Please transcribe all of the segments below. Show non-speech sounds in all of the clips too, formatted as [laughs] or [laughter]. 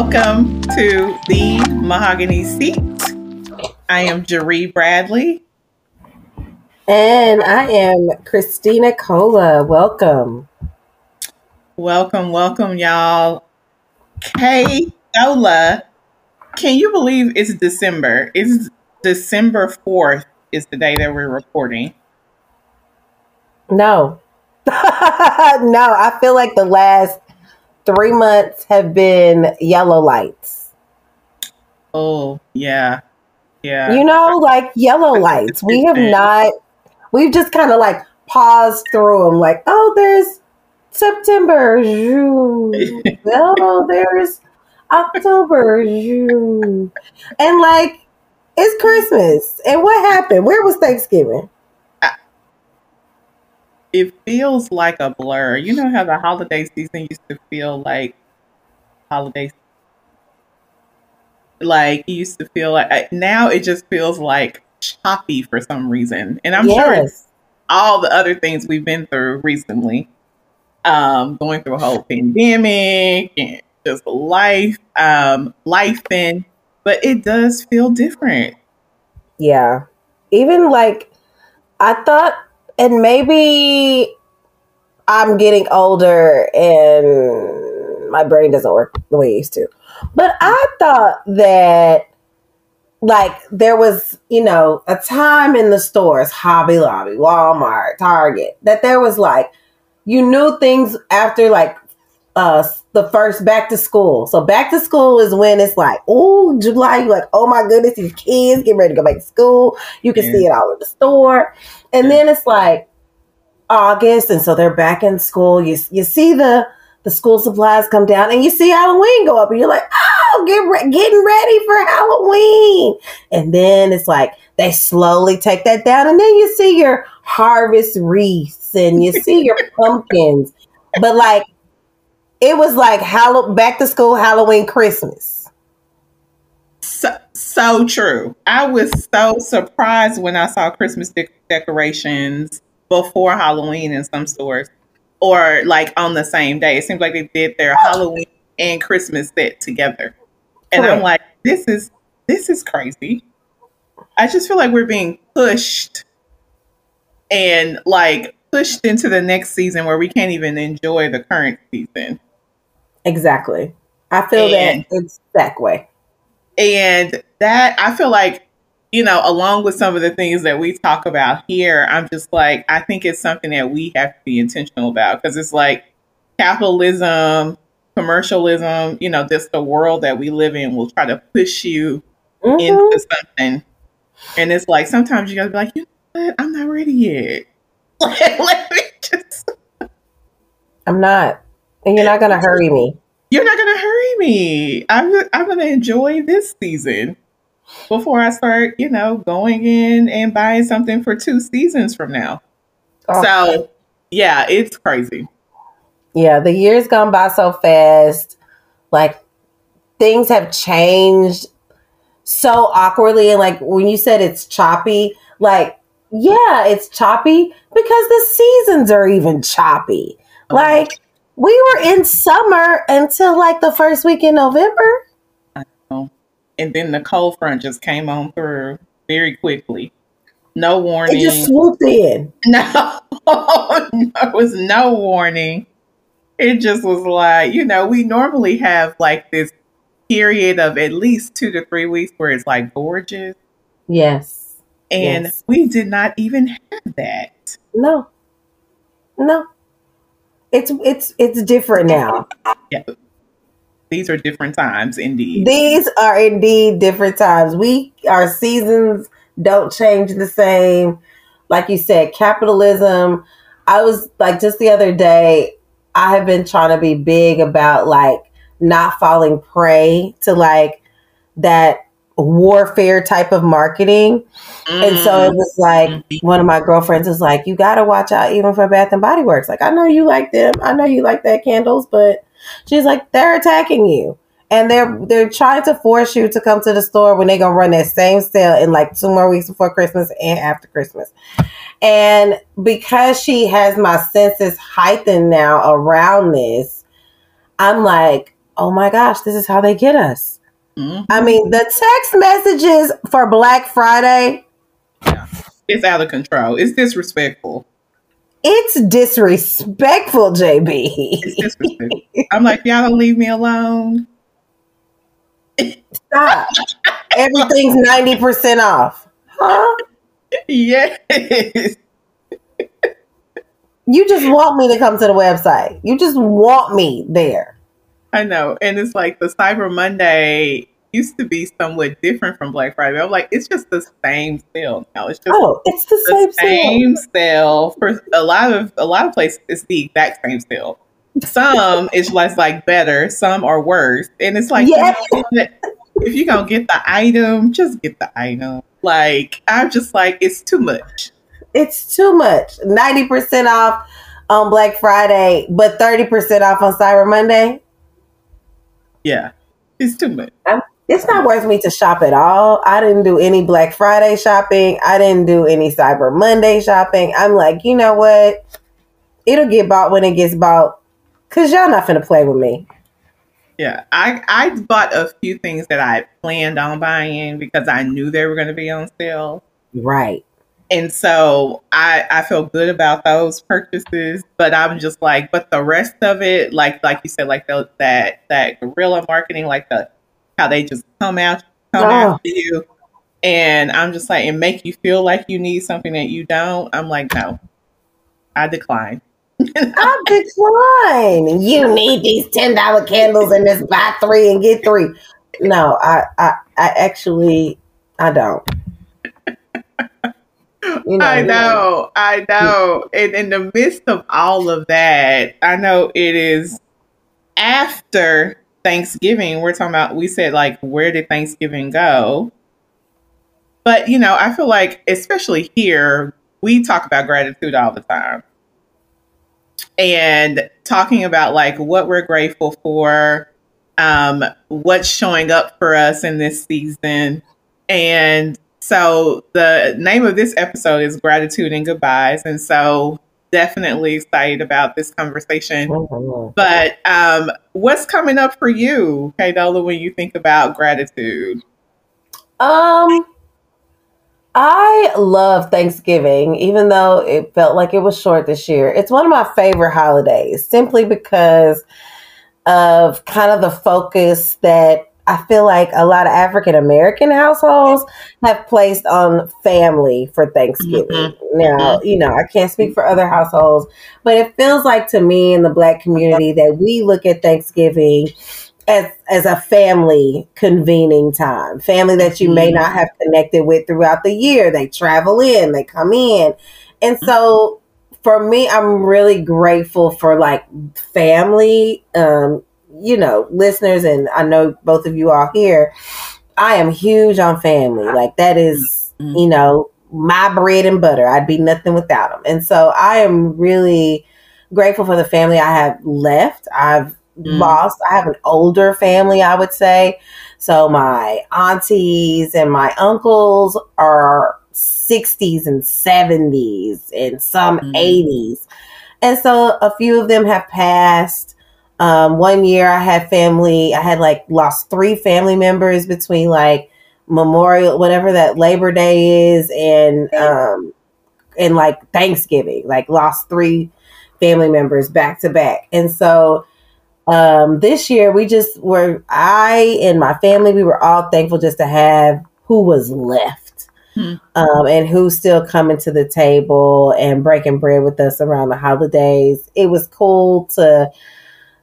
Welcome to the Mahogany Seat. I am Jeree Bradley. And I am Christina Cola. Welcome. Welcome, welcome, y'all. Kay Cola. Can you believe it's December? It's December 4th is the day that we're recording. No. [laughs] no, I feel like the last three months have been yellow lights. Oh, yeah. Yeah. You know, like yellow lights. We have not, we've just kind of like paused through them, like, oh, there's September. [laughs] oh, there's October. And like, it's Christmas. And what happened? Where was Thanksgiving? It feels like a blur. You know how the holiday season used to feel like holiday like it used to feel like now it just feels like choppy for some reason. And I'm yes. sure it's all the other things we've been through recently. Um, going through a whole pandemic and just life, um, life and but it does feel different. Yeah. Even like I thought and maybe I'm getting older and my brain doesn't work the way it used to. But I thought that like there was, you know, a time in the stores, Hobby Lobby, Walmart, Target, that there was like you knew things after like uh the first back to school. So back to school is when it's like, oh, July, you're like, oh my goodness, these kids get ready to go back to school. You can yeah. see it all in the store. And yeah. then it's like August, and so they're back in school. You you see the the school supplies come down, and you see Halloween go up, and you're like, oh, get re- getting ready for Halloween. And then it's like they slowly take that down, and then you see your harvest wreaths, and you see your [laughs] pumpkins. But like it was like back to school, Halloween, Christmas. So, so true. I was so surprised when I saw Christmas de- decorations before Halloween in some stores, or like on the same day. It seems like they did their Halloween and Christmas set together, and Correct. I'm like, this is this is crazy. I just feel like we're being pushed and like pushed into the next season where we can't even enjoy the current season. Exactly. I feel and, that that way. And that I feel like, you know, along with some of the things that we talk about here, I'm just like, I think it's something that we have to be intentional about because it's like capitalism, commercialism, you know, just the world that we live in will try to push you mm-hmm. into something. And it's like sometimes you gotta be like, you know what? I'm not ready yet. [laughs] Let me just I'm not. And you're not going to hurry me. You're not going to hurry me. I'm, I'm going to enjoy this season before I start, you know, going in and buying something for two seasons from now. Oh. So, yeah, it's crazy. Yeah, the years gone by so fast. Like things have changed so awkwardly and like when you said it's choppy, like yeah, it's choppy because the seasons are even choppy. Oh. Like we were in summer until like the first week in November. I know. And then the cold front just came on through very quickly. No warning. It just swooped in. [laughs] No, there was no warning. It just was like, you know, we normally have like this period of at least two to three weeks where it's like gorgeous. Yes. And yes. we did not even have that. No. No. It's it's it's different now. Yeah. These are different times indeed. These are indeed different times. We our seasons don't change the same. Like you said, capitalism. I was like just the other day, I have been trying to be big about like not falling prey to like that warfare type of marketing. Mm-hmm. And so it was like mm-hmm. one of my girlfriends is like, You gotta watch out even for Bath and Body Works. Like, I know you like them. I know you like that candles, but she's like, they're attacking you. And they're they're trying to force you to come to the store when they're gonna run that same sale in like two more weeks before Christmas and after Christmas. And because she has my senses heightened now around this, I'm like, oh my gosh, this is how they get us. Mhm. I mean, the text messages for Black Friday, It's out of control. It's disrespectful. it's disrespectful, JB. It's disrespectful. I'm like, y'all don't leave me alone. Stop. Everything's 90% off. Huh? Yes. You just want me to come to the website. You just want me there. I know. And it's like the Cyber Monday used to be somewhat different from Black Friday. I'm like, it's just the same sale now. It's just Oh, it's the the same sale. same sale for a lot of a lot of places. It's the exact same sale. Some is less like better. Some are worse. And it's like, know, if you're gonna get the item, just get the item. Like I'm just like, it's too much. It's too much. 90% off on Black Friday, but 30% off on Cyber Monday. Yeah, it's too much. It's not worth me to shop at all. I didn't do any Black Friday shopping. I didn't do any Cyber Monday shopping. I'm like, you know what? It'll get bought when it gets bought. Cause y'all not finna play with me. Yeah, I I bought a few things that I planned on buying because I knew they were going to be on sale, Right. And so I I feel good about those purchases. But I'm just like, but the rest of it, like like you said, like the, that that guerrilla marketing, like the how they just come out come Oh. after you, and I'm just like, and make you feel like you need something that you don't. I'm like, no, I decline. [laughs] I decline. You need these ten dollar candles and this buy three and get three. No, I, I, I actually, I don't. You I you know, I know. And in the midst of all of that, I know it is after Thanksgiving. We're talking about, we said, like, where did Thanksgiving go? But, you know, I feel like, especially here, we talk about gratitude all the time. And talking about, like, what we're grateful for, um, what's showing up for us in this season. And so the name of this episode is Gratitude and Goodbyes. And so definitely excited about this conversation. Mhm. But um, what's coming up for you, Kay Cola, when you think about gratitude? Um, I love Thanksgiving, even though it felt like it was short this year. It's one of my favorite holidays simply because of kind of the focus that I feel like a lot of African American households have placed on family for Thanksgiving. Mm-hmm. Now, mm-hmm. you know, I can't speak for other households, but it feels like to me in the black community that we look at Thanksgiving as as a family convening time, family that you may not mm-hmm. have connected with throughout the year. They travel in, they come in, and so for me, I'm really grateful for like family. Um, you know, listeners, and I know both of you all here. I am huge on family. Like that is, Mhm. you know, my bread and butter. I'd be nothing without them. And so I am really grateful for the family I have left. I've Mm. lost. I have an older family, I would say. So my aunties and my uncles are 60s and 70s and some Mm. 80s. And so a few of them have passed. Um, one year I had family, I had like lost three family members between like Memorial, whatever that Labor Day is, and um, and like Thanksgiving, like lost three family members back to back. And so um, this year we just were, I and my family, we were all thankful just to have who was left. Hmm. Um, and who's still coming to the table and breaking bread with us around the holidays. It was cool to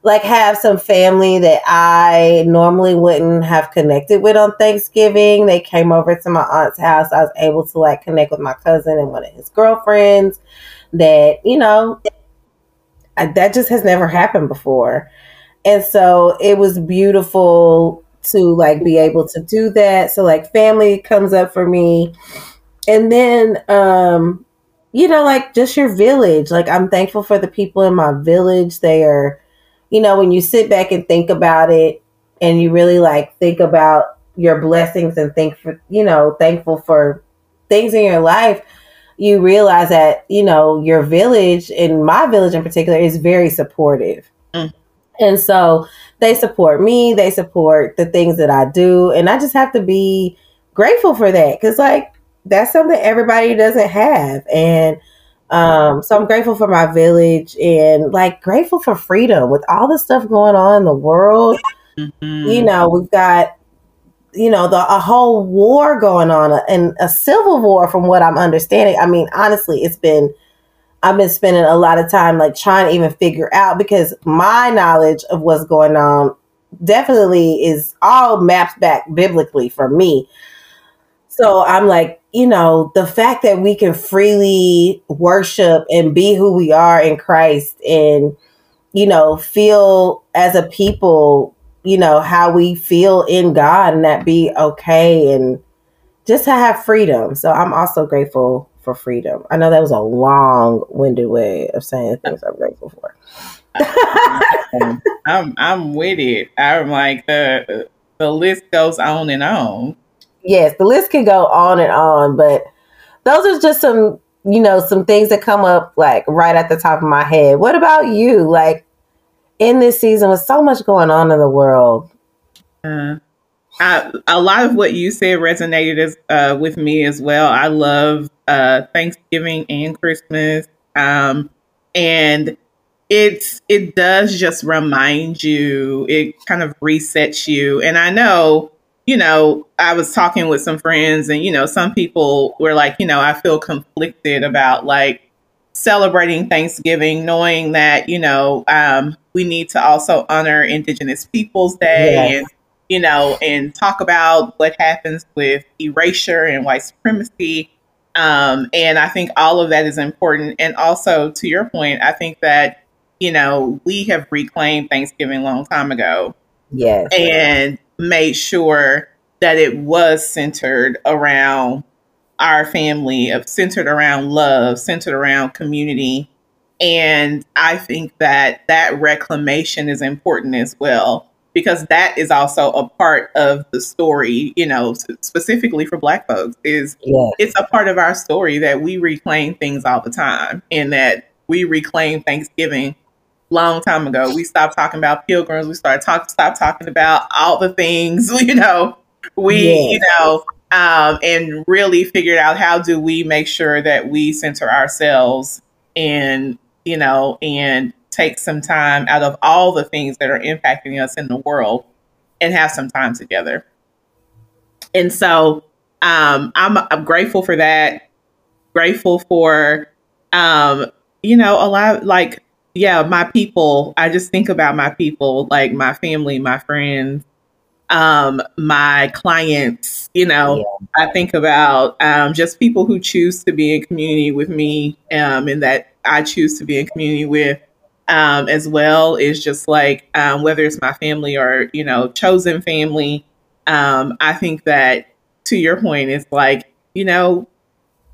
like have some family that I normally wouldn't have connected with on Thanksgiving. They came over to my aunt's house. I was able to like connect with my cousin and one of his girlfriends that, you know, I, that just has never happened before. And so it was beautiful to like be able to do that. So like family comes up for me. And then um you know like just your village. Like I'm thankful for the people in my village. They are you know when you sit back and think about it and you really like think about your blessings and think for you know thankful for things in your life you realize that you know your village in my village in particular is very supportive Mm. And so they support me, they support the things that I do. And I just have to be grateful for that because, like, that's something everybody doesn't have. And um, so I'm grateful for my village and like grateful for freedom with all the stuff going on in the world. Mm-hmm. You know, we've got you know the a whole war going on and a civil war from what I'm understanding. I mean, honestly, it's been I've been spending a lot of time like trying to even figure out because my knowledge of what's going on definitely is all mapped back biblically for me. So I'm like, you know, the fact that we can freely worship and be who we are in Christ and, you know, feel as a people, you know, how we feel in God and that be okay and just to have freedom. So I'm also grateful for freedom. I know that was a long winded way of saying things I'm grateful for. I'm I'm with it. I'm like the the list goes on and on yes, the list can go on and on, but those are just some, you know, some things that come up like right at the top of my head. What about you? Like in this season with so much going on in the world? Uh, I, a lot of what you said resonated as, uh, with me as well. I love uh, Thanksgiving and Christmas. Um, and it's it does just remind you it kind of resets you and i know you know, I was talking with some friends, and, you know, some people were like, you know, I feel conflicted about like celebrating Thanksgiving, knowing that, you know, um, we need to also honor Indigenous Peoples Day yes. and, you know, and talk about what happens with erasure and white supremacy. Um, and I think all of that is important. And also, to your point, I think that, you know, we have reclaimed Thanksgiving a long time ago. Yes. And made sure that it was centered around our family, of centered around love, centered around community. And I think that that reclamation is important as well because that is also a part of the story, you know, specifically for black folks is yeah. it's a part of our story that we reclaim things all the time and that we reclaim Thanksgiving long time ago. We stopped talking about pilgrims. We started talking, stop talking about all the things, [laughs] you know, we, you know, um, and really figured out how do we make sure that we center ourselves and, you know, and take some time out of all the things that are impacting us in the world and have some time together. And so um, I'm, I'm grateful for that. Grateful for, um, you know, a lot like yeah, my people. I just think about my people, like my family, my friends, um, my clients. You know, yeah. I think about um, just people who choose to be in community with me, um, and that I choose to be in community with. Um, as well is just like um, whether it's my family or you know chosen family. Um, I think that to your point, it's like you know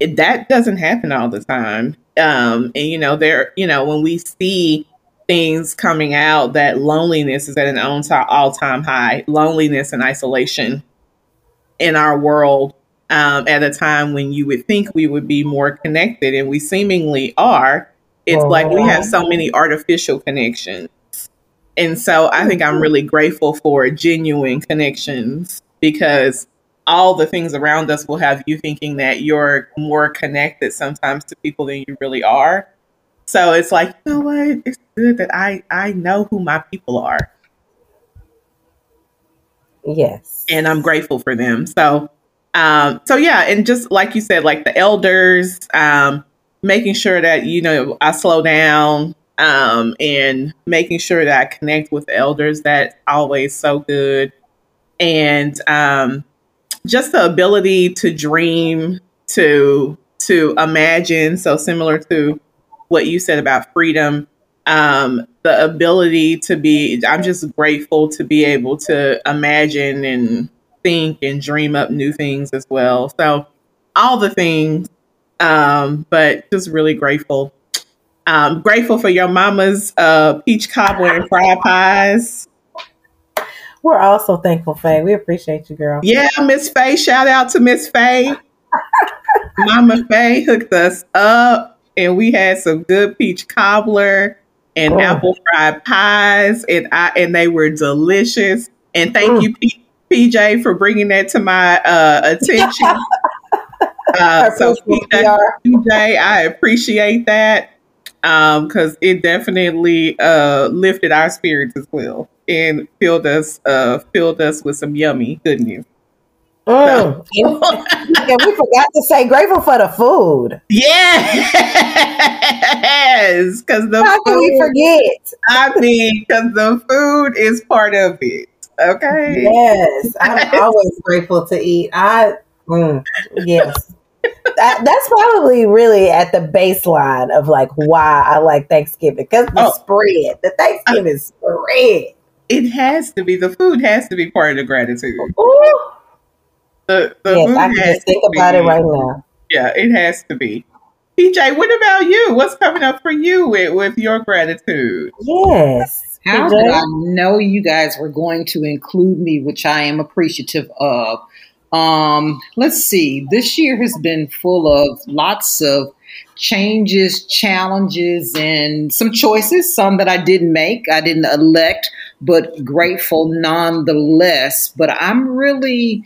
it, that doesn't happen all the time. Um, and you know, there, you know, when we see things coming out that loneliness is at an all time high, loneliness and isolation in our world um, at a time when you would think we would be more connected, and we seemingly are. It's oh. like we have so many artificial connections. And so I think I'm really grateful for genuine connections because all the things around us will have you thinking that you're more connected sometimes to people than you really are. So it's like, you know what? It's good that I I know who my people are. Yes. And I'm grateful for them. So um so yeah, and just like you said like the elders um making sure that you know I slow down um and making sure that I connect with the elders that's always so good. And um just the ability to dream, to to imagine. So similar to what you said about freedom, um, the ability to be. I'm just grateful to be able to imagine and think and dream up new things as well. So all the things, um, but just really grateful. Um, grateful for your mama's uh, peach cobbler and fried pies. We're also thankful, Faye. We appreciate you, girl. Yeah, Miss Faye. Shout out to Miss Faye. [laughs] Mama Faye hooked us up, and we had some good peach cobbler. and Oh. apple fried pies, and I and they were delicious. And thank Mm. you, P- PJ, for bringing that to my uh, attention. [laughs] uh, so PJ, PJ, I appreciate that because it definitely uh, lifted our spirits as well and filled us uh, filled us with some yummy goodness. Mm. And, [laughs] and we forgot to say grateful for the food. Yes, because the How can we forget? I mean, because the food is part of it. Okay. Yes, [laughs] I'm always grateful to eat. I mm, yes, that, that's probably really at the baseline of like why I like Thanksgiving because the Oh. spread, the Thanksgiving spread. It has to be the food has to be part of the gratitude. Ooh. The, the Yes, food I can just think to about it right now. Yeah, it has to be. PJ, what about you? What's coming up for you with, with your gratitude? Yes, How PJ? did I know you guys were going to include me, which I am appreciative of? Um, let's see. This year has been full of lots of changes, challenges, and some choices. Some that I didn't make, I didn't elect, but grateful nonetheless. But I'm really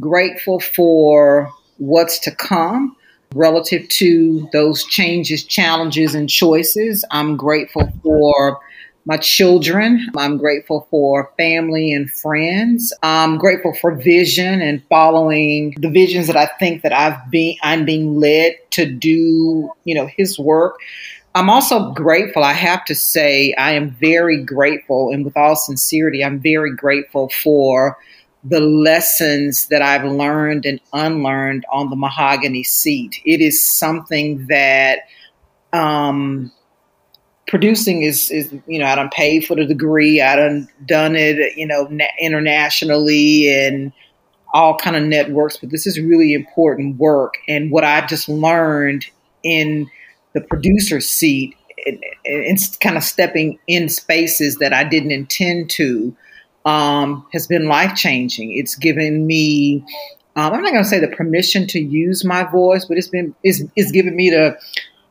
grateful for what's to come relative to those changes, challenges, and choices. I'm grateful for my children. I'm grateful for family and friends. I'm grateful for vision and following the visions that I think that I've been I'm being led to do, you know, his work. I'm also grateful, I have to say, I am very grateful and with all sincerity, I'm very grateful for the lessons that I've learned and unlearned on the mahogany seat. It is something that um, producing is, is, you know, I done paid for the degree. I done done it, you know, na- internationally and all kind of networks. But this is really important work. And what I've just learned in the producer seat, and, and kind of stepping in spaces that I didn't intend to, um, has been life changing. It's given me. Um, I'm not going to say the permission to use my voice, but it's been it's, it's given me the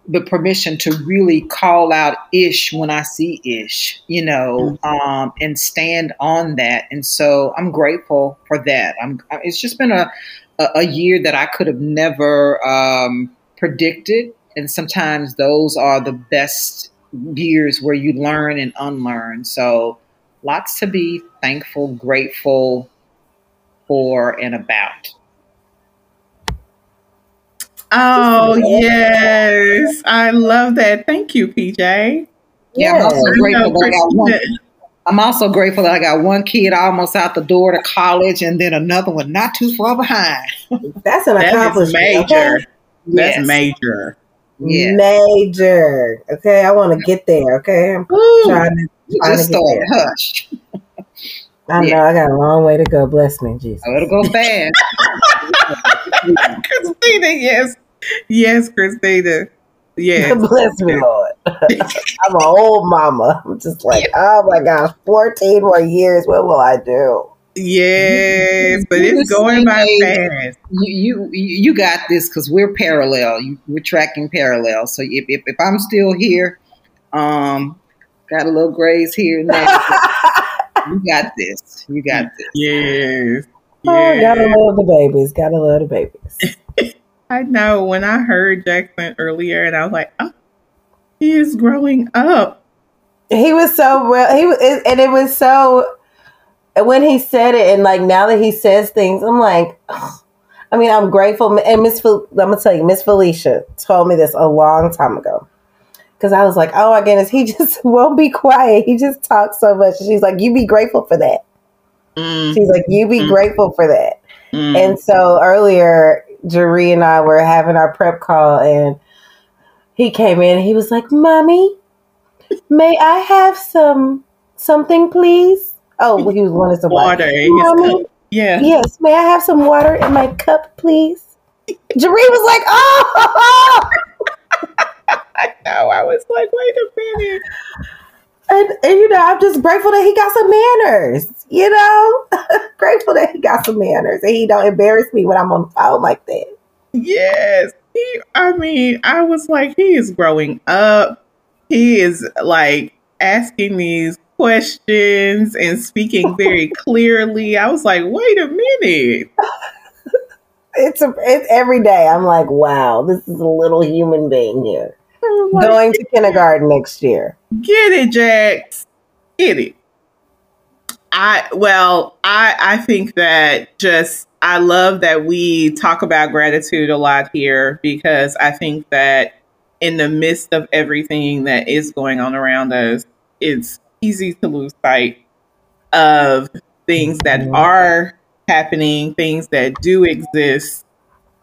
the permission to really call out ish when I see ish, you know, um, and stand on that. And so I'm grateful for that. I'm, it's just been a, a, a year that I could have never um, predicted. And sometimes those are the best years where you learn and unlearn. So lots to be thankful, grateful for, and about. Oh, yes. I love that. Thank you, PJ. Yeah, I'm also grateful that I got one. I'm also grateful that I got one kid almost out the door to college and then another one not too far behind. That's an accomplishment. That is accomplishment. major. Okay? That's Yes. major. Yeah. Major. Okay, I want to get there. Okay, I'm Woo. trying to. You Trying just to get started. there. Hush. [laughs] I know Yeah. I got a long way to go. Bless me, Jesus. Oh, it'll go [laughs] fast. [laughs] Christina, yes. Yes, Christina. Yes. Bless me, Lord. I'm an old mama. I'm just like, oh my gosh, 14 more years. What will I do? Yes, but You're it's going by age. fast. you, you you got this because we're parallel. You, we're tracking parallel. So if, if if I'm still here, um, got a little grays here and there. [laughs] you got this. You got this. Yes. Oh, gotta yes. love the babies. Gotta love the babies. [laughs] I know when I heard Jackson earlier and I was like, oh, he is growing up. He was so real. He was, and it was so. And when he said it, and like now that he says things, I'm like, ugh. I mean, I'm grateful. And Miss, Fel- I'm gonna tell you, Miss Felicia told me this a long time ago. Because I was like, oh my goodness, he [laughs] just won't be quiet. He just talks so much. She's like, you be grateful for that. Mm, She's like, you be Mm. grateful for that. mm. And so earlier, Jeree and I were having our prep call, and he came in. He was like, "Mommy, may I have some something, please?" Oh, he was wanting some water. water. in his Mommy, cup. Yeah. yes, may I have some water in my cup, please? Jeree was like, "Oh!" [laughs] I know. I was like, wait a minute. And, and you know, I'm just grateful that he got some manners. You know, [laughs] grateful that he got some manners, and he don't embarrass me when I'm on the phone like that. Yes. He, I mean, I was like, he is growing up. he is like asking these questions and speaking very [laughs] clearly. I was like, wait a minute. It's a it's every day. I'm like, wow, this is a little human being here. Like, Going to kindergarten next year. Get it, Jax. Get it. I well, I I think that just I love that we talk about gratitude a lot here because I think that in the midst of everything that is going on around us, it's easy to lose sight of things that are happening, things that do exist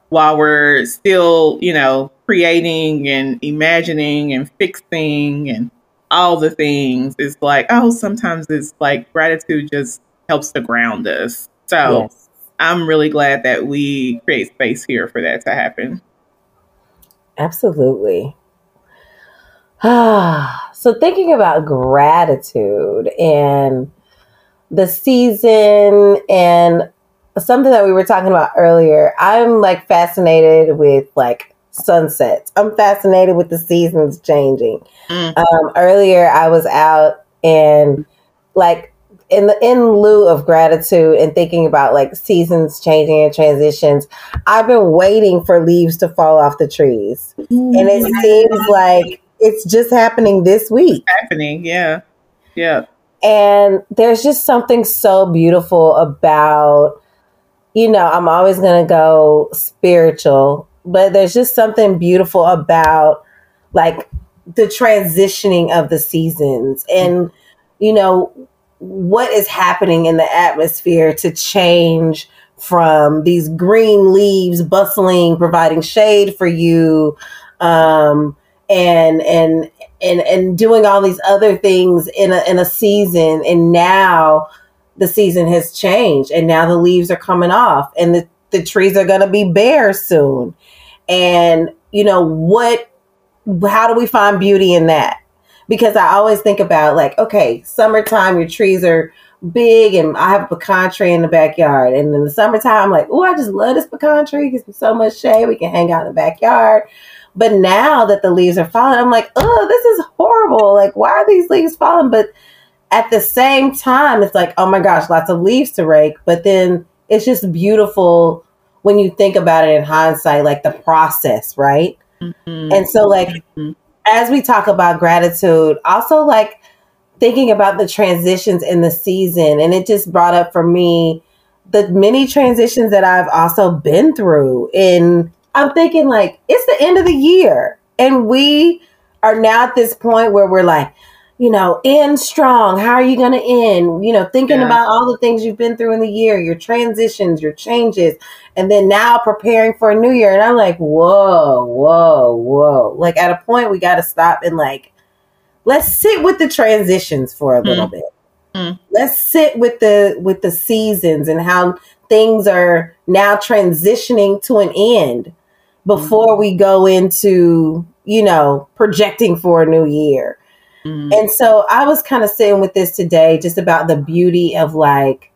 while we're still, you know, creating and imagining and fixing and all the things. It's like, oh, sometimes it's like gratitude just helps to ground us. So Yes. I'm really glad that we create space here for that to happen. Absolutely. [sighs] so thinking about gratitude and the season and something that we were talking about earlier, I'm like fascinated with like sunsets. I'm fascinated with the seasons changing. Mm. Um, earlier I was out and like in the in lieu of gratitude and thinking about like seasons changing and transitions, I've been waiting for leaves to fall off the trees. And it seems like it's just happening this week. happening. Yeah. Yeah. And there's just something so beautiful about, you know, I'm always going to go spiritual, but there's just something beautiful about like the transitioning of the seasons and, you know, what is happening in the atmosphere to change from these green leaves bustling, providing shade for you, um, and and and and doing all these other things in a in a season, and now the season has changed, and now the leaves are coming off, and the the trees are going to be bare soon, and you know what? How do we find beauty in that? Because I always think about like, okay, summertime, your trees are big and I have a pecan tree in the backyard. And in the summertime, I'm like, oh, I just love this pecan tree. It gives me so much shade. We can hang out in the backyard. But now that the leaves are falling, I'm like, oh, this is horrible. Like, why are these leaves falling? But at the same time, it's like, oh my gosh, lots of leaves to rake. But then it's just beautiful when you think about it in hindsight, like the process, right? Mhm. And so, like, Mhm. as we talk about gratitude, also like thinking about the transitions in the season. And it just brought up for me the many transitions that I've also been through. And I'm thinking, like, it's the end of the year. And we are now at this point where we're like, you know, end strong. How are you going to end? You know, thinking Yeah. about all the things you've been through in the year, your transitions, your changes, and then now preparing for a new year. And I'm like, whoa, whoa, whoa. Like, at a point, we got to stop and, like, let's sit with the transitions for a little bit. Mm. Let's sit with the with the seasons and how things are now transitioning to an end before we go into, you know, projecting for a new year. Mhm. And so I was kind of sitting with this today just about the beauty of like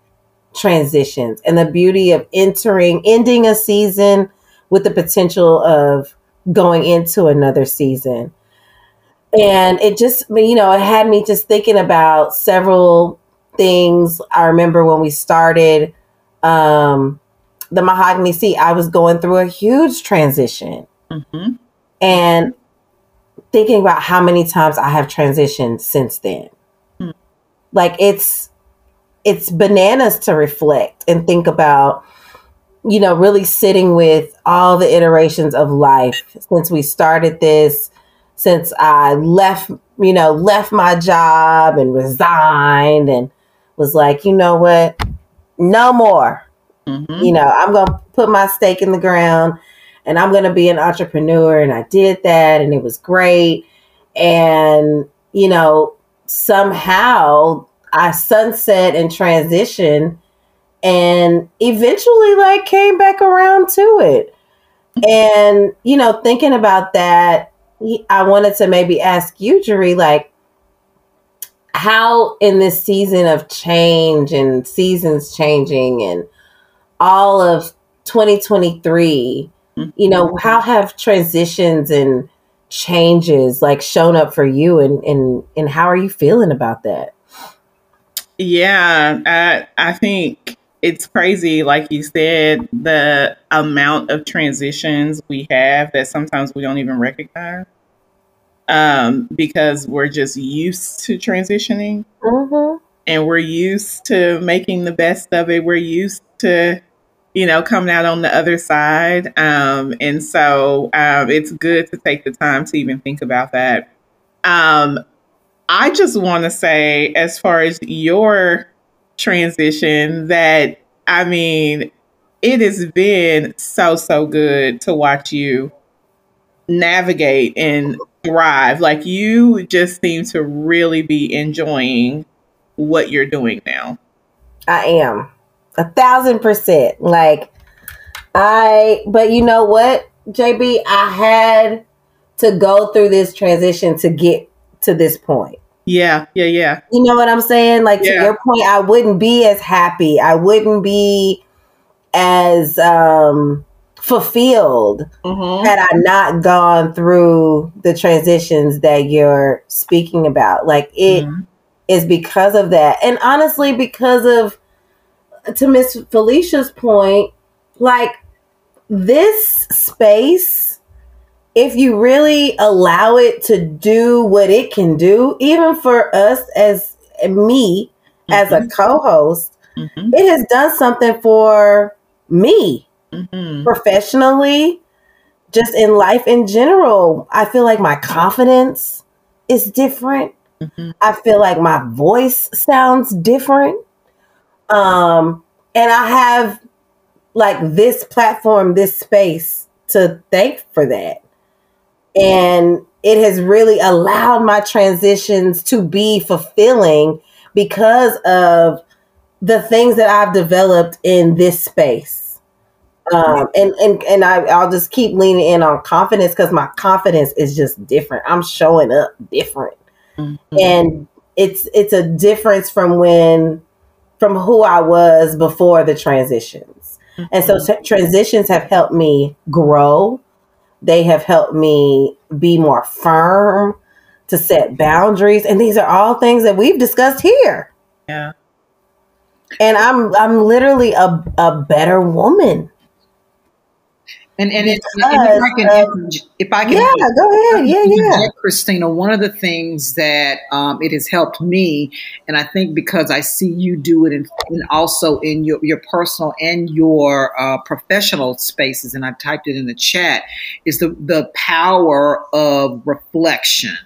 transitions and the beauty of entering, ending a season with the potential of going into another season. And it just, you know, it had me just thinking about several things. I remember when we started um, the Mahogany seat, I was going through a huge transition Mhm. and thinking about how many times I have transitioned since then. Hmm. Like it's it's bananas to reflect and think about you know really sitting with all the iterations of life since we started this since I left you know left my job and resigned and was like you know what no more Mhm. you know, I'm going to put my stake in the ground and I'm going to be an entrepreneur. And I did that and it was great. And, you know, somehow I sunset and transition and eventually like came back around to it. And, you know, thinking about that, I wanted to maybe ask you, Jeree, like, how in this season of change and seasons changing and all of 2023 you know how have transitions and changes like shown up for you and and and how are you feeling about that? Yeah, I I think it's crazy like you said the amount of transitions we have that sometimes we don't even recognize um, because we're just used to transitioning Mm-hmm. and we're used to making the best of it we're used to you know coming out on the other side. Um, and so um, it's good to take the time to even think about that. Um, i just want to say as far as your transition that i mean it has been so so good to watch you navigate and thrive. Like you just seem to really be enjoying what you're doing now. I am a thousand percent. Like I, but you know what, JB, I had to go through this transition to get to this point. yeah yeah yeah You know what I'm saying? Like to your point, I wouldn't be as happy. I wouldn't be as um fulfilled hmm had I not gone through the transitions that you're speaking about. Like it is because of that. And honestly, because of to Miss Felicia's point, like this space, if you really allow it to do what it can do, even for us as me as a co-host, hmm it has done something for me hmm professionally, just in life in general. I feel like my confidence is different. hmm I feel like my voice sounds different. Um, and I have like this platform, this space to thank for that. And it has really allowed my transitions to be fulfilling because of the things that I've developed in this space. Um, and and and I, I'll just keep leaning in on confidence because my confidence is just different. I'm showing up different and it's it's a difference from when from who I was before the transitions. And so mm-hmm. t- transitions have helped me grow. They have helped me be more firm to set boundaries and these are all things that we've discussed here. yeah And I'm I'm literally a a better woman. And and, it, and if I can, interj- if I can, Yeah, go ahead. Yeah, yeah. Christina, one of the things that um, it has helped me, and I think because I see you do it, in, and also in your your personal and your uh, professional spaces, and I typed it in the chat, is the the power of reflection,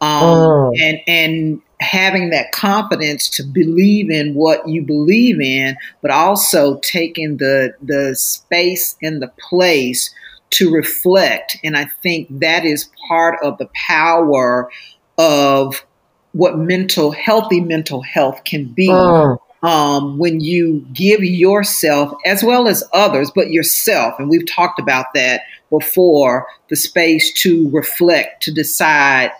um, Mm. and and having that confidence to believe in what you believe in, but also taking the the space and the place to reflect. And I think that is part of the power of what mental healthy mental health can be Mm. um, when you give yourself as well as others, but yourself, and we've talked about that before, the space to reflect, to decide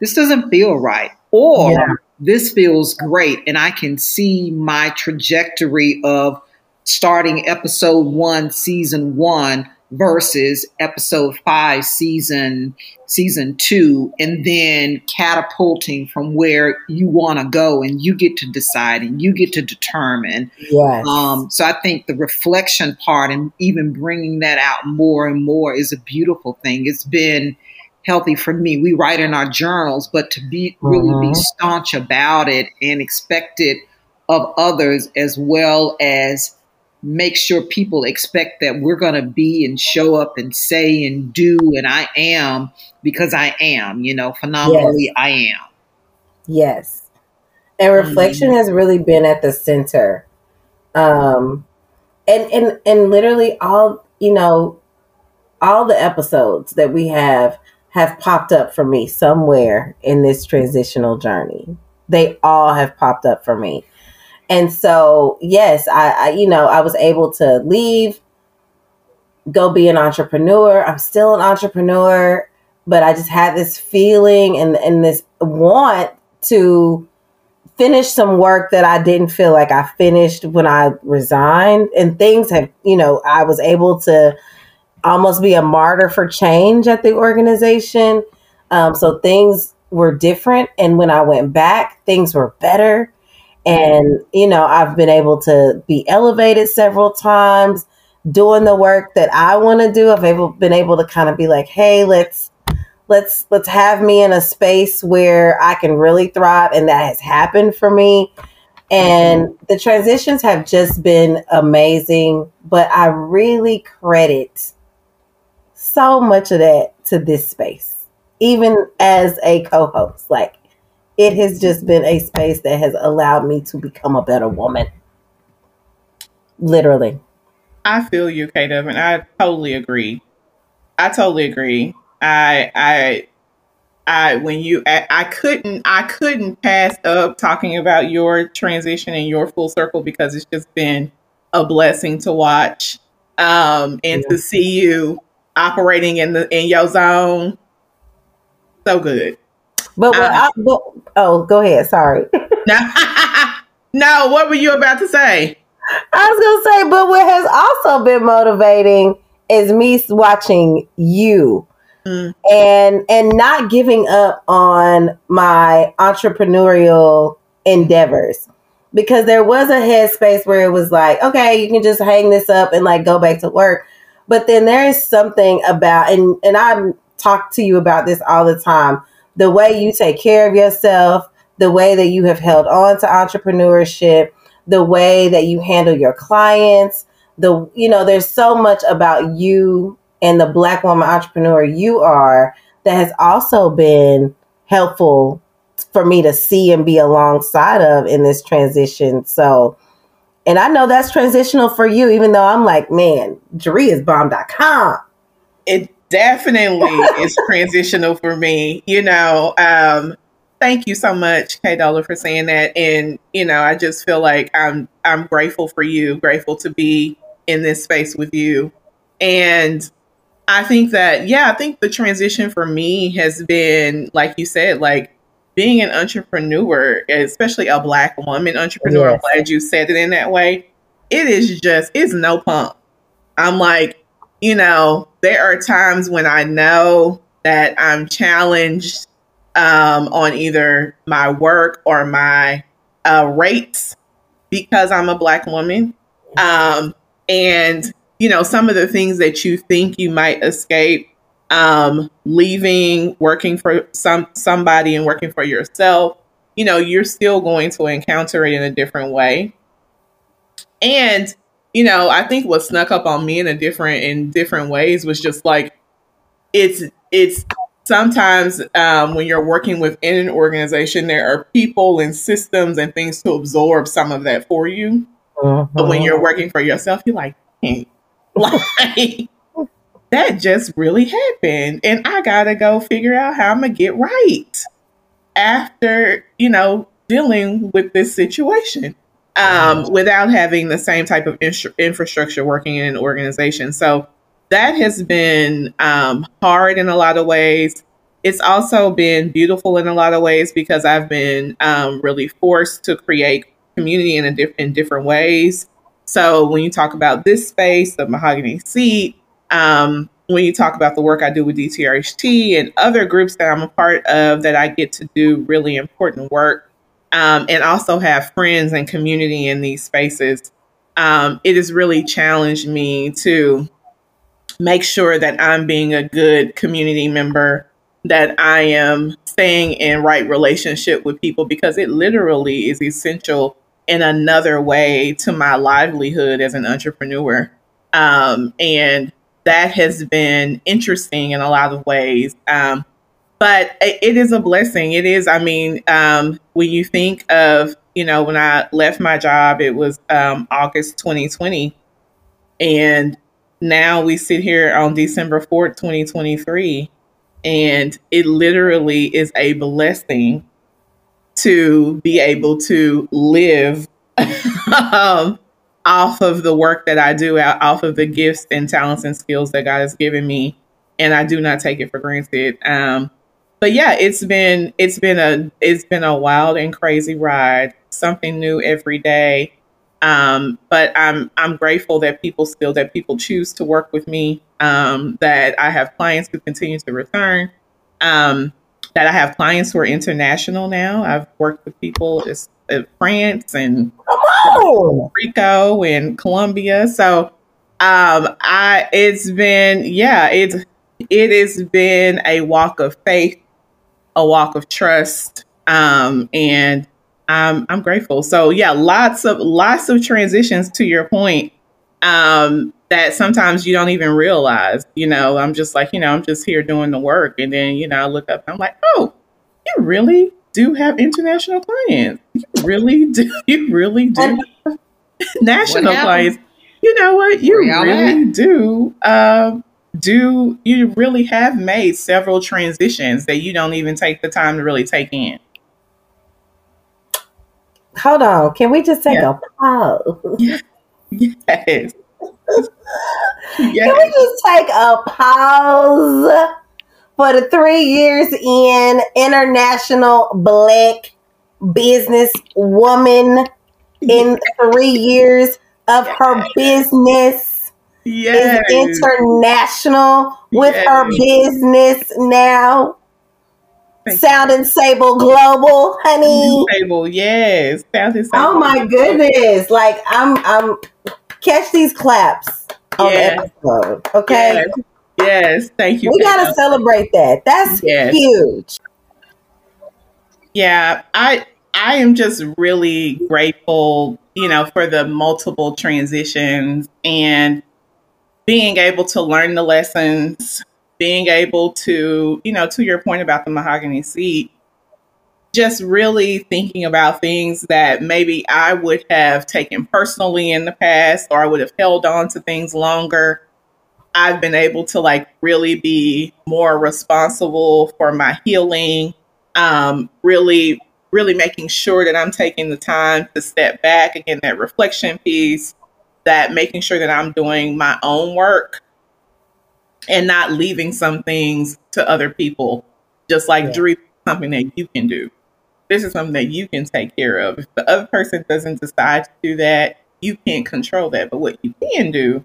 this doesn't feel right, or Yeah. this feels great, and I can see my trajectory of starting episode one, season one, versus episode five, season season two, and then catapulting from where you want to go, and you get to decide and you get to determine. Yes. Um, so I think the reflection part and even bringing that out more and more is a beautiful thing. It's been healthy for me. We write in our journals, but to be really be Mhm. staunch about it and expect it of others as well as make sure people expect that we're going to be and show up and say and do and I am because I am, you know, phenomenally I am. Yes. And reflection has really been at the center. Um and and and literally all, you know, all the episodes that we have have popped up for me somewhere in this transitional journey. They all have popped up for me. And so, yes, I, I you know, I was able to leave go be an entrepreneur. I'm still an entrepreneur, but I just had this feeling and and this want to finish some work that I didn't feel like I finished when I resigned and things have, you know, I was able to almost be a martyr for change at the organization. Um, so things were different. And when I went back, things were better. And, you know, I've been able to be elevated several times doing the work that I want to do. I've able, been able to kind of be like, hey, let's let's let's have me in a space where I can really thrive and that has happened for me. And the transitions have just been amazing, but I really credit so much of that to this space. Even as a co-host, like it has just been a space that has allowed me to become a better woman. Literally. I feel you, Kate, and I totally agree. I totally agree. I I I when you I, I couldn't I couldn't pass up talking about your transition and your full circle because it's just been a blessing to watch um and yeah. to see you operating in the in your zone. So good. But, um, I, but oh, go ahead. Sorry. [laughs] [laughs] no, no. What were you about to say? I was gonna say, but what has also been motivating is me watching you mm. and and not giving up on my entrepreneurial endeavors because there was a headspace where it was like, okay, you can just hang this up and like go back to work. But then there is something about and and I talk to you about this all the time. The way you take care of yourself, the way that you have held on to entrepreneurship, the way that you handle your clients, the you know, there's so much about you and the black woman entrepreneur you are that has also been helpful for me to see and be alongside of in this transition. So, and I know that's transitional for you, even though I'm like, man, Jeree is bomb.com. It definitely [laughs] is transitional for me. You know, um, thank you so much, K Dollar, for saying that. And, you know, I just feel like I'm I'm grateful for you, grateful to be in this space with you. And I think that, yeah, I think the transition for me has been, like you said, like being an entrepreneur, especially a black woman entrepreneur. Yes. I'm glad you said it in that way. It is just, it's no pump. I'm like, you know, there are times when I know that I'm challenged um, on either my work or my uh, rates because I'm a black woman. Um, and you know, some of the things that you think you might escape, um, leaving, working for some somebody and working for yourself, you know, you're still going to encounter it in a different way. And, you know, I think what snuck up on me in a different in different ways was just like it's it's sometimes um, when you're working within an organization, there are people and systems and things to absorb some of that for you. Uh-huh. But when you're uh-huh. working for yourself, you're like, hey, [laughs] like that just really happened. And I gotta go figure out how I'm gonna get right after, you know, dealing with this situation. Um, without having the same type of infrastructure working in an organization. So that has been um, hard in a lot of ways. It's also been beautiful in a lot of ways because I've been um, really forced to create community in a diff- in different ways. So when you talk about this space, the mahogany seat, um, when you talk about the work I do with DTRHT and other groups that I'm a part of, that I get to do really important work um, and also have friends and community in these spaces, um, it has really challenged me to make sure that I'm being a good community member, that I am staying in right relationship with people because it literally is essential in another way to my livelihood as an entrepreneur. Um, and that has been interesting in a lot of ways. Um, but it is a blessing. It is, I mean, um, when you think of, you know, when I left my job, it was um, August 2020. And now we sit here on December 4th, 2023. And it literally is a blessing to be able to live [laughs] um, off of the work that I do, off of the gifts and talents and skills that God has given me, and I do not take it for granted. Um, but yeah, it's been it's been a it's been a wild and crazy ride. Something new every day. Um, but I'm I'm grateful that people still that people choose to work with me um, that I have clients who continue to return, um, that I have clients who are international now. I've worked with people France and Rico and Colombia. So um, I it's been yeah it's it has been a walk of faith, a walk of trust, um, and I'm I'm grateful. So yeah, lots of lots of transitions to your point um, that sometimes you don't even realize. You know, I'm just like you know I'm just here doing the work, and then you know I look up, I'm like, oh, you really do have international clients. You really do. [laughs] You really do [laughs] national clients. You know what? You really do. Um, do you really have made several transitions that you don't even take the time to really take in? Hold on. Can we just take yeah. a pause? [laughs] Yes. yes. Can we just take a pause for the three years in international black business woman in three years of her business yes. is international with yes. her business now. Sound and Sable Global, honey. Sable, yes. Sound and oh Sable. Oh my goodness! Like I'm, I'm catch these claps on yes. the episode. Okay. Yes. Yes. Thank you. We gotta celebrate that. That's yes. huge. Yeah, I I am just really grateful, you know, for the multiple transitions and being able to learn the lessons being able to, you know, to your point about the mahogany seat, just really thinking about things that maybe I would have taken personally in the past or I would have held on to things longer. I've been able to like really be more responsible for my healing, um, really, really making sure that I'm taking the time to step back again, that reflection piece, that making sure that I'm doing my own work and not leaving some things to other people, just like yeah. dream something that you can do. This is something that you can take care of. If the other person doesn't decide to do that, you can't control that. But what you can do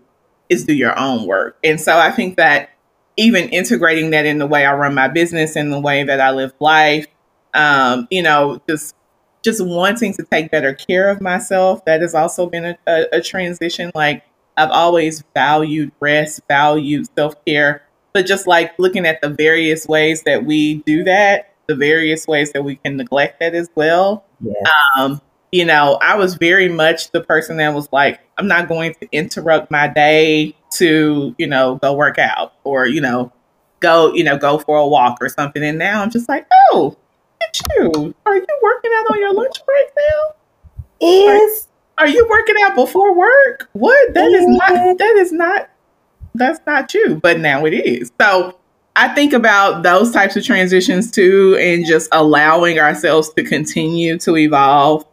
is do your own work. And so I think that even integrating that in the way I run my business and the way that I live life, um, you know, just just wanting to take better care of myself. That has also been a, a, a transition. Like I've always valued rest, valued self care, but just like looking at the various ways that we do that, the various ways that we can neglect that as well. Yeah. Um, you know, I was very much the person that was like, I'm not going to interrupt my day to, you know, go work out or, you know, go, you know, go for a walk or something. And now I'm just like, oh, at you. Are you working out on your lunch break now? Is are you working out before work? What? That is not that is not that's not you, but now it is. So I think about those types of transitions too, and just allowing ourselves to continue to evolve.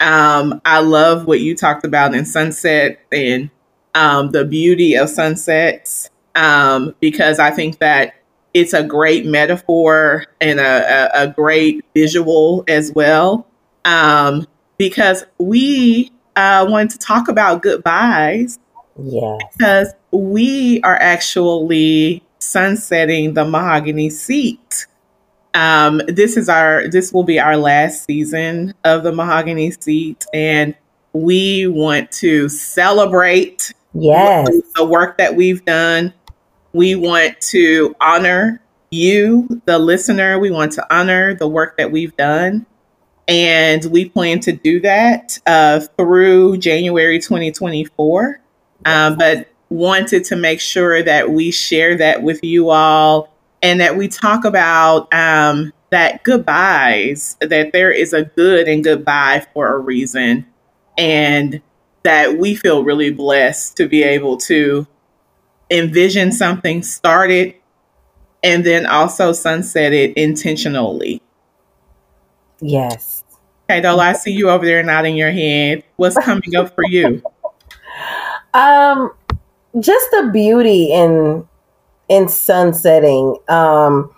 Um, I love what you talked about in sunset and um, the beauty of sunsets, um, because I think that it's a great metaphor and a, a, a great visual as well. Um, because we uh, wanted to talk about goodbyes. Yeah. Because we are actually sunsetting the mahogany seat. Um, this is our this will be our last season of the mahogany seat, and we want to celebrate yes. the work that we've done. We want to honor you, the listener. We want to honor the work that we've done. And we plan to do that uh, through January 2024. Um, but wanted to make sure that we share that with you all and that we talk about um, that goodbyes, that there is a good and goodbye for a reason. And that we feel really blessed to be able to envision something started and then also sunset it intentionally. Yes. Okay, Dola, I see you over there nodding your head. What's coming up for you? [laughs] Um, just the beauty in in sunsetting. Um,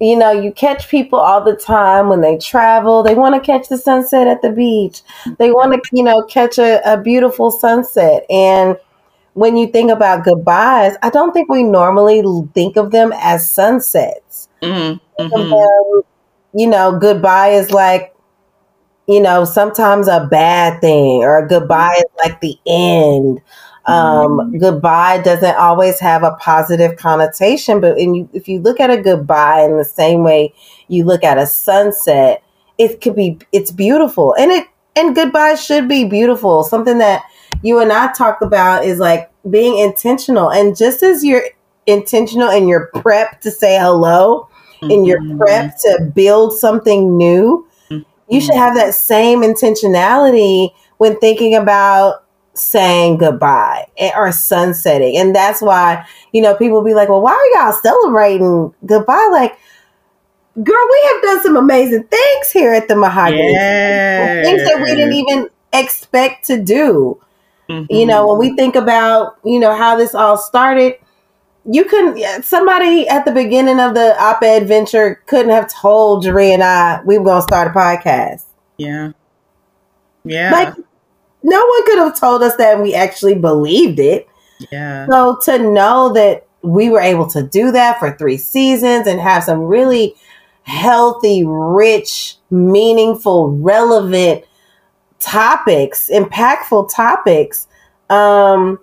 you know, you catch people all the time when they travel. They want to catch the sunset at the beach. They want to, you know, catch a, a beautiful sunset. And when you think about goodbyes, I don't think we normally think of them as sunsets. Mm-hmm. Of them, you know, goodbye is like, you know, sometimes a bad thing, or goodbye is like the end. Um, goodbye doesn't always have a positive connotation, but you, if you look at a goodbye in the same way you look at a sunset, it could be it's beautiful, and it and goodbye should be beautiful. Something that you and I talk about is like being intentional, and just as you're intentional in your prep to say hello, in your Mhm. prep to build something new, you should have that same intentionality when thinking about saying goodbye or sunsetting. And that's why, you know, people be like, well, why are y'all celebrating goodbye? Like, girl, we have done some amazing things here at the Mahogany. Yes. Things that we didn't even expect to do. You mm-hmm. know, when we think about, you know, how this all started, you couldn't, somebody at the beginning of the op ed venture couldn't have told Jeree and I we were going to start a podcast. Yeah. Yeah. Like, no one could have told us that and we actually believed it. yeah. So to know that we were able to do that for three seasons and have some really healthy, rich, meaningful, relevant topics, impactful topics, um,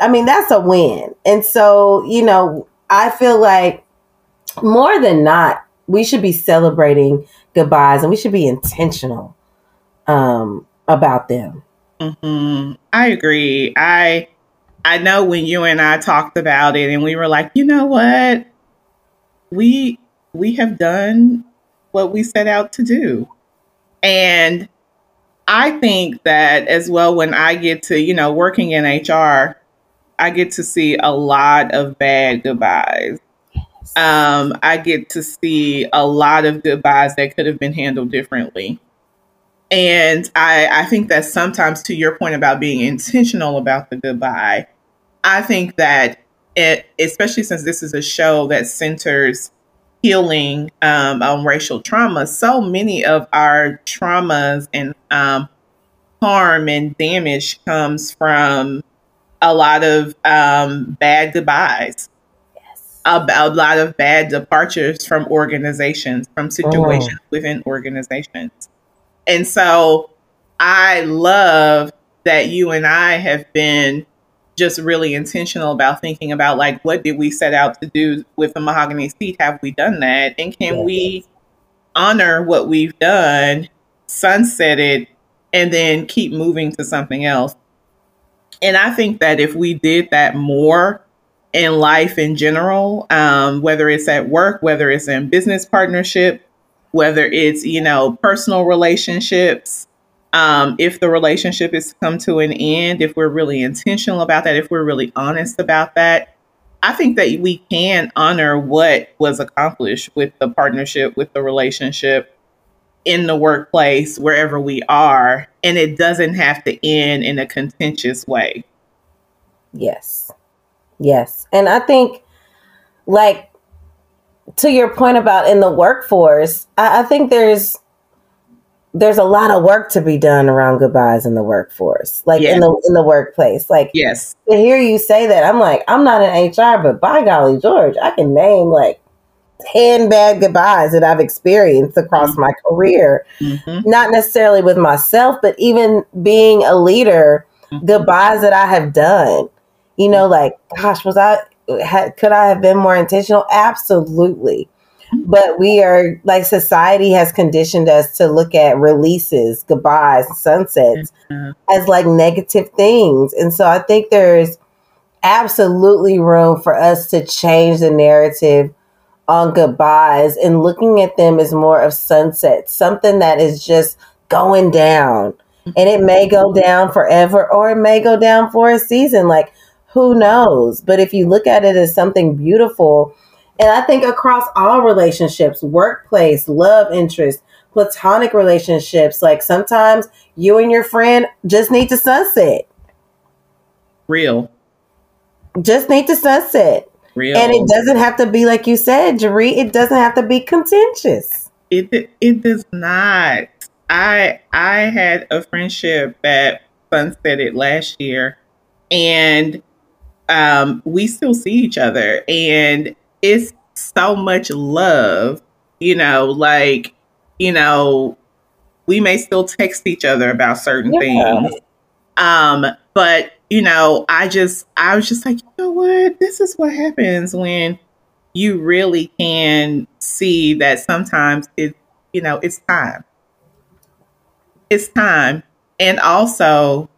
I mean, that's a win. And so, you know, I feel like more than not, we should be celebrating goodbyes and we should be intentional um, about them. Hmm I agree. I I know when you and I talked about it and we were like, you know what? We we have done what we set out to do. And I think that as well when I get to, you know, working in HR, I get to see a lot of bad goodbyes. Um, I get to see a lot of goodbyes that could have been handled differently. And I, I think that sometimes, to your point about being intentional about the goodbye, I think that it, especially since this is a show that centers healing um, on racial trauma, so many of our traumas and um, harm and damage comes from a lot of um, bad goodbyes Yes. a, a lot of bad departures from organizations, from situations within organizations. And so I love that you and I have been just really intentional about thinking about like what did we set out to do with the mahogany seat? Have we done that? And can Yes. we honor what we've done, sunset it, and then keep moving to something else? And I think that if we did that more in life in general, um, whether it's at work, whether it's in business partnership, whether it's, you know, personal relationships, um, if the relationship is to come to an end, if we're really intentional about that, if we're really honest about that, I think that we can honor what was accomplished with the partnership, with the relationship in the workplace, wherever we are. And it doesn't have to end in a contentious way. Yes. Yes. And I think, like, to your point about in the workforce, I, I think there's there's a lot of work to be done around goodbyes in the workforce, like Yeah. in the in the workplace. Like Yes. to hear you say that, I'm like, I'm not in HR, but by golly, George, I can name like ten bad goodbyes that I've experienced across my career. Mhm. Not necessarily with myself, but even being a leader, goodbyes that I have done. You know, like, gosh, was I, had, could I have been more intentional? Absolutely. But we are, like, society has conditioned us to look at releases, goodbyes, sunsets Mhm. as like negative things. And so I think there's absolutely room for us to change the narrative on goodbyes and looking at them as more of sunsets, something that is just going down. And it may go down forever or it may go down for a season. Like, who knows? But if you look at it as something beautiful, and I think across all relationships, workplace, love interest, platonic relationships, like sometimes you and your friend just need to sunset. Real. Just need to sunset. Real. And it doesn't have to be like you said, Jeree, it doesn't have to be contentious. It it does not. I I had a friendship that sunsetted last year, and um, we still see each other, and it's so much love. You know, like you know, we may still text each other about certain yeah. things. Um, but you know, I just I was just like, you know what? This is what happens when you really can see that sometimes it you know, it's time. It's time. And also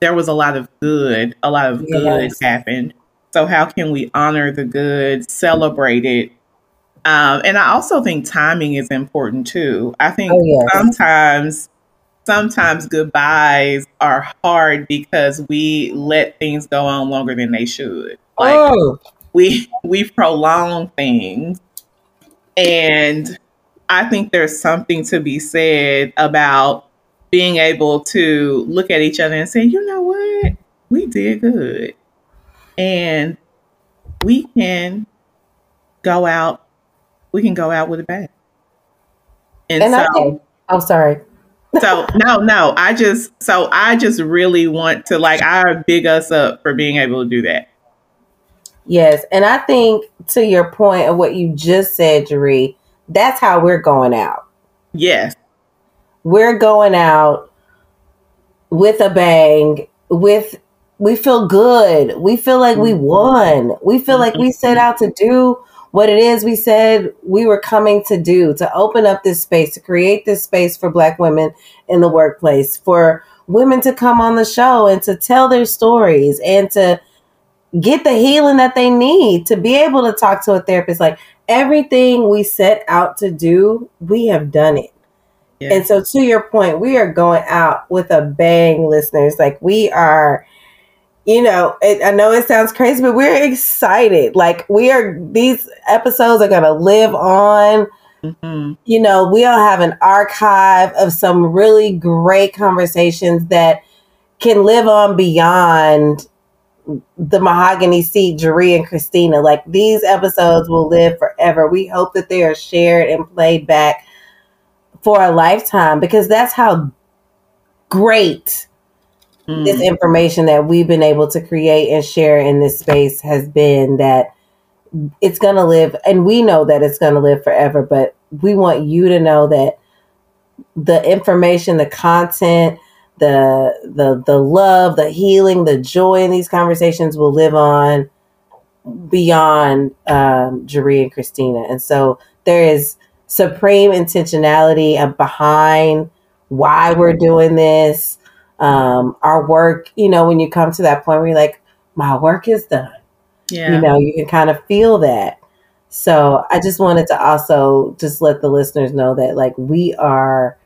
there was a lot of good, a lot of good happened. So how can we honor the good, celebrate it, um, and I also think timing is important too. I think oh, yes. sometimes sometimes goodbyes are hard because we let things go on longer than they should. Like oh. we we prolong things. And I think there's something to be said about being able to look at each other and say, you know what? We did good. And we can go out we can go out with a bang. And, and so, I think, I'm sorry. so [laughs] no, no, I just so I just really want to like I big us up for being able to do that. Yes, and I think to your point of what you just said, Jeree, that's how we're going out. Yes, we're going out with a bang. With we feel good. We feel like we mm-hmm. won. We feel like we set mm-hmm. out to do what it is we said we were coming to do to open up this space, to create this space for Black women in the workplace, for women to come on the show and to tell their stories and to get the healing that they need to be able to talk to a therapist. Like everything we set out to do, we have done it. Yeah. And so, to your point, we are going out with a bang, listeners. Like, we are you know, it, I know it sounds crazy, but we're excited. Like we are, these episodes are going to live on. Mm-hmm. You know, we'll have an archive of some really great conversations that can live on beyond the mahogany seat, Jeree and Christina. Like these episodes will live forever. We hope that they are shared and played back for a lifetime because that's how great mm. this information that we've been able to create and share in this space has been that it's going to live and we know that it's going to live forever but we want you to know that the information the content the the the love the healing the joy in these conversations will live on beyond um Jeree and Christina and so there is supreme intentionality behind why we're doing this um, our work, you know, when you come to that point where you're like, my work is done. Yeah. You know, you can kind of feel that. So I just wanted to also just let the listeners know that like we are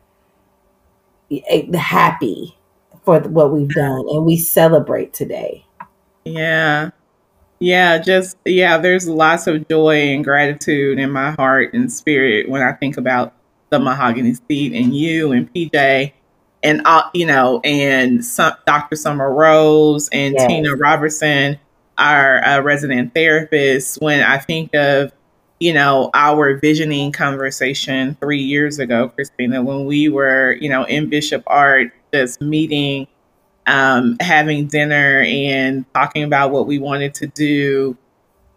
happy for what we've done and we celebrate today. Yeah. Yeah, just yeah, there's lots of joy and gratitude in my heart and spirit when I think about the mahogany seat and you and PJ and uh, you know, and some, Dr. Summer Rose and yes. Tina Robertson, our uh, resident therapist. When I think of you know our visioning conversation three years ago, Christina, when we were you know in Bishop Art, just meeting, um, having dinner, and talking about what we wanted to do.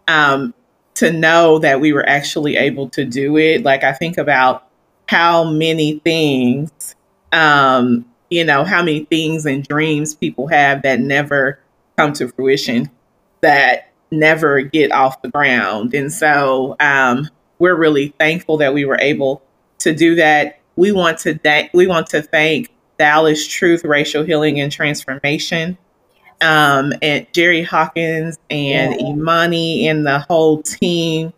Um, to know that we were actually able to do it, like I think about how many things um, you know, how many things and dreams people have that never come to fruition, that never get off the ground. And so um, we're really thankful that we were able to do that. We want to thank we want to thank Dallas Truth Racial Healing and Transformation, um, and Jerry Hawkins and yeah. Imani and the whole team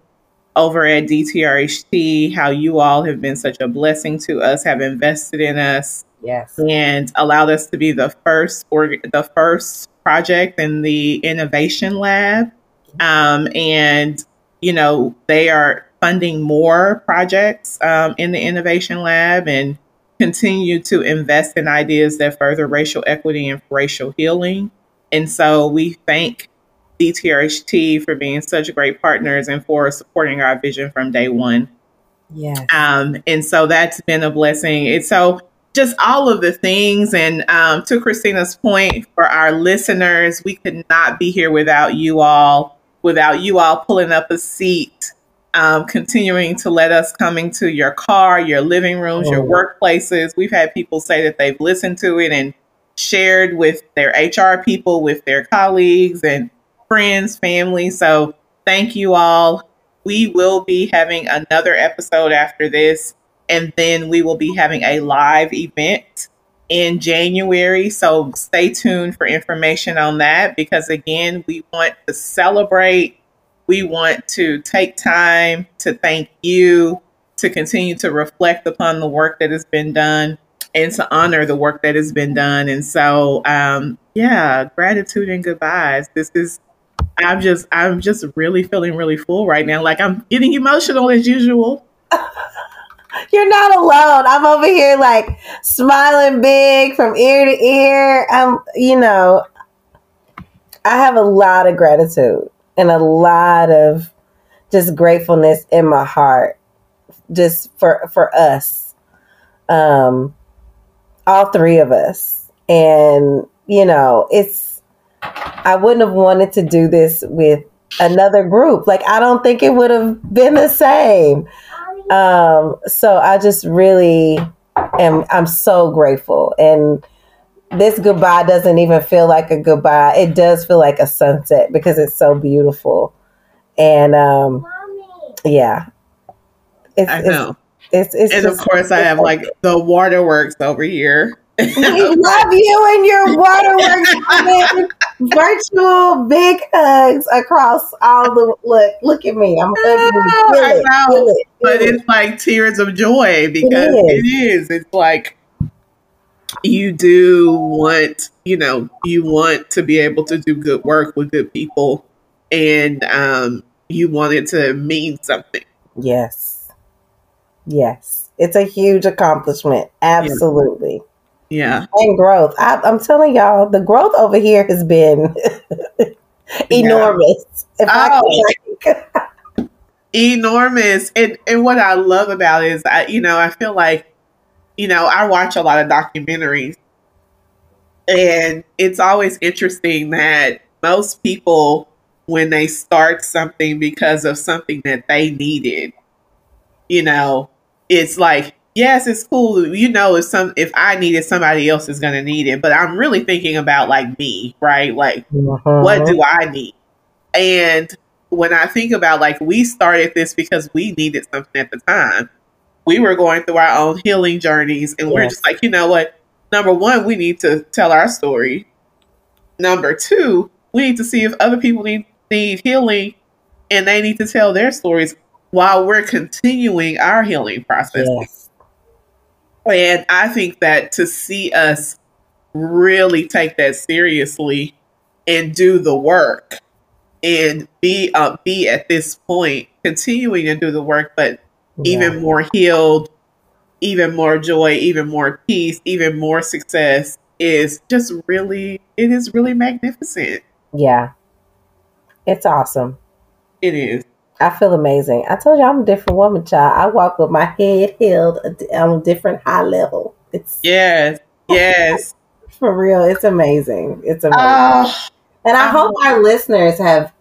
over at DTRHT, how you all have been such a blessing to us, have invested in us, yes, and allowed us to be the first or the first project in the innovation lab. Um, and you know they are funding more projects um, in the innovation lab and continue to invest in ideas that further racial equity and racial healing. And so we thank DTRHT for being such great partners and for supporting our vision from day one. Yeah. Um, and so that's been a blessing. It's so just all of the things. And um, to Christina's point, for our listeners, we could not be here without you all, without you all pulling up a seat, um, continuing to let us come into your car, your living rooms, your workplaces. We've had people say that they've listened to it and shared with their HR people, with their colleagues and friends, family. So thank you all. We will be having another episode after this and then we will be having a live event in January. So stay tuned for information on that because, again, we want to celebrate. We want to take time to thank you, to continue to reflect upon the work that has been done and to honor the work that has been done. And so, um, yeah, gratitude and goodbyes. This is I'm just I'm just really feeling really full right now. Like I'm getting emotional as usual. [laughs] You're not alone. I'm over here like smiling big from ear to ear. I'm, you know, I have a lot of gratitude and a lot of just gratefulness in my heart just for for us. Um all three of us. And, you know, it's I wouldn't have wanted to do this with another group. Like I don't think it would have been the same. Um, so I just really am I'm so grateful. And this goodbye doesn't even feel like a goodbye. It does feel like a sunset because it's so beautiful. And um yeah. It's, I know. It's, it's, it's and of course I have like the waterworks over here we love you and your waterworks. virtual big hugs across all the look. Look at me. I'm hugging you. Feel it, it, but it. it's like tears of joy because it is. it is. It's like you do want, you know, you want to be able to do good work with good people, and um, you want it to mean something. Yes. Yes. It's a huge accomplishment. Absolutely. Yeah. Yeah. And growth. I, am telling y'all, the growth over here has been [laughs] enormous. Oh. [laughs] enormous. And and what I love about it is I you know, I feel like, you know, I watch a lot of documentaries. And it's always interesting that most people when they start something because of something that they needed, you know, it's like yes, it's cool. You know, if some if I need it, somebody else is gonna need it. But I'm really thinking about like me, right? Like, uh-huh. what do I need? And when I think about like we started this because we needed something at the time. We were going through our own healing journeys, and we're just like, you know what? Number one, we need to tell our story. Number two, we need to see if other people need need healing, and they need to tell their stories while we're continuing our healing process. Yes and I think that to see us really take that seriously and do the work and be uh, be at this point continuing to do the work, but yeah. even more healed, even more joy, even more peace, even more success is just really it is really magnificent. Yeah. It's awesome. It is. I feel amazing. I told you I'm a different woman, child. I walk with my head held on a different high level. It's yes, yes, [laughs] for real. It's amazing. It's amazing, uh, and I hope our listeners have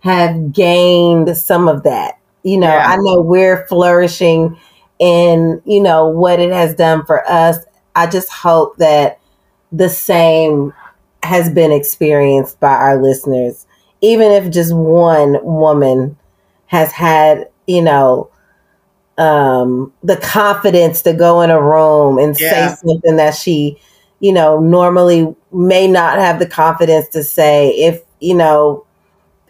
have gained some of that. You know, yeah. I know we're flourishing in you know what it has done for us. I just hope that the same has been experienced by our listeners, even if just one woman has had, you know, um, the confidence to go in a room and yeah. say something that she, you know, normally may not have the confidence to say. If, you know,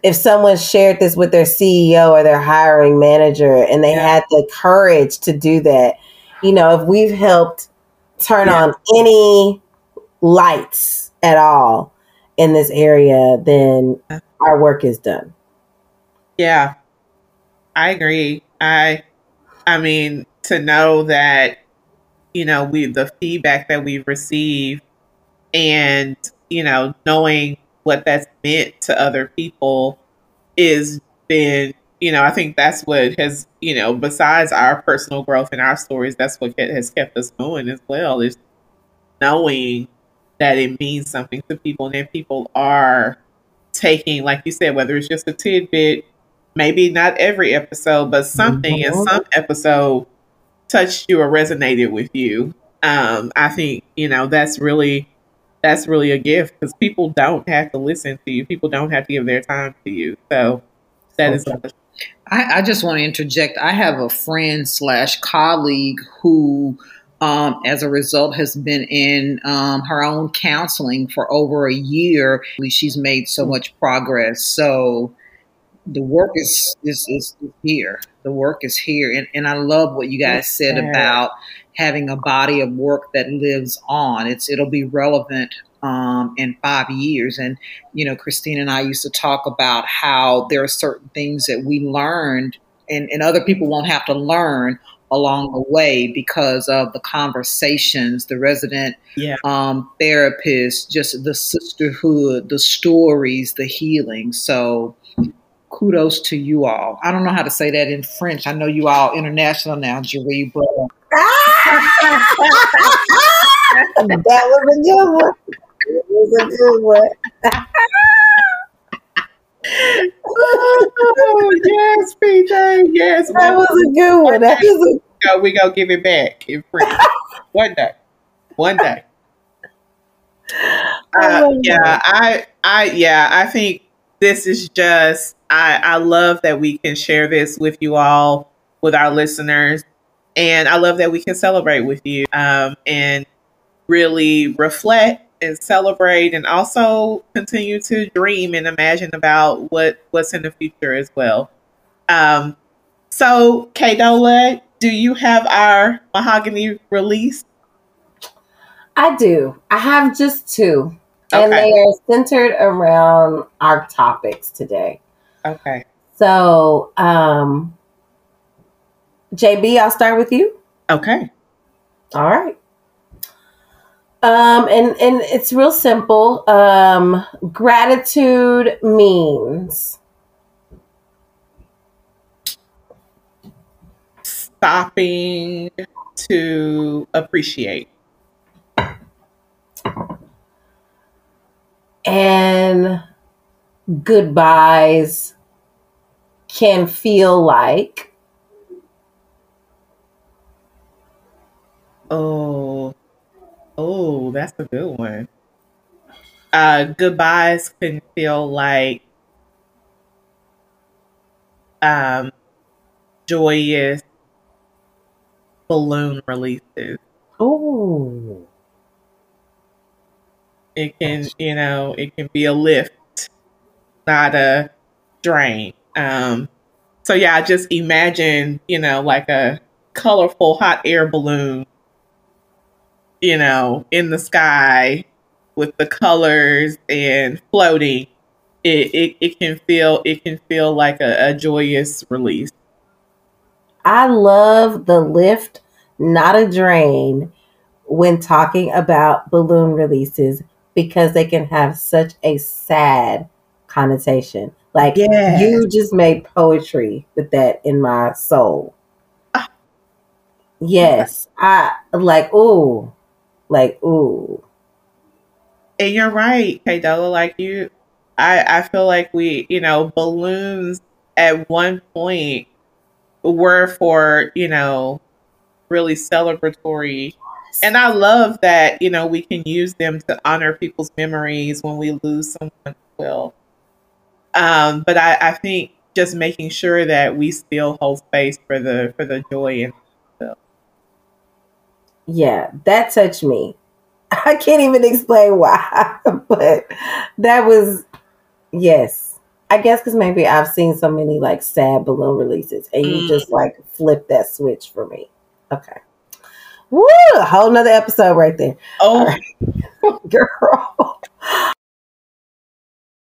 if someone shared this with their CEO or their hiring manager and they yeah. had the courage to do that, you know, if we've helped turn yeah. on any lights at all in this area, then our work is done. Yeah. I agree. I I mean, to know that, you know, we the feedback that we've received and, you know, knowing what that's meant to other people is been, you know, I think that's what has, you know, besides our personal growth and our stories, that's what has kept us going as well. Is knowing that it means something to people, and that people are taking, like you said, whether it's just a tidbit, maybe not every episode, but something mm-hmm. in some episode touched you or resonated with you. Um, I think you know that's really that's really a gift because people don't have to listen to you. People don't have to give their time to you. So that okay. is. I, I just want to interject. I have a friend slash colleague who um, as a result, has been in um, her own counseling for over a year. She's made so much progress. So the work is is, is here. The work is here, and and I love what you guys said about having a body of work that lives on. It's it'll be relevant um, in five years. And, you know, Christine and I used to talk about how there are certain things that we learned and, and other people won't have to learn along the way because of the conversations, the resident yeah. um, therapists, just the sisterhood, the stories, the healing. So kudos to you all. I don't know how to say that in French. I know you all international now, Jeree, but that was a good one. It was a good one. oh, yes, PJ. Yes, that was a good one. That was a- we go give it back in free. [laughs] one day, one day. Uh, oh, yeah, I, I, yeah, I think this is just. I, I love that we can share this with you all, with our listeners, and I love that we can celebrate with you um, and really reflect and celebrate and also continue to dream and imagine about what what's in the future as well. Um, so, Kadola, do you have our mahogany release? I do. I have just two, okay. and they are centered around our topics today. Okay. So, um, JB, I'll start with you. Okay. All right. Um, and and it's real simple. Um, gratitude means stopping to appreciate. And goodbyes can feel like. Oh, Oh, that's a good one. Uh, goodbyes can feel like um, joyous balloon releases. Oh. It can, you know, it can be a lift, not a drain. Um, so yeah, just imagine, you know, like a colorful hot air balloon you know, in the sky with the colors and floating, it, it, it can feel it can feel like a, a joyous release. I love the lift, not a drain, when talking about balloon releases because they can have such a sad connotation. Like yes. you just made poetry with that in my soul. Ah. Yes, I like. Oh, like, ooh. And you're right, Kaydella. Like you, I, I feel like we, you know, balloons at one point were for, you know, really celebratory. And I love that, you know, we can use them to honor people's memories when we lose someone well. Um, but I, I think just making sure that we still hold space for the for the joy and yeah, that touched me. [laughs] I can't even explain why, [laughs] but that was yes. I guess because maybe I've seen so many like sad balloon releases, and you mm. just like flip that switch for me. Okay. Woo! A whole nother episode right there. Oh, right. [laughs] girl.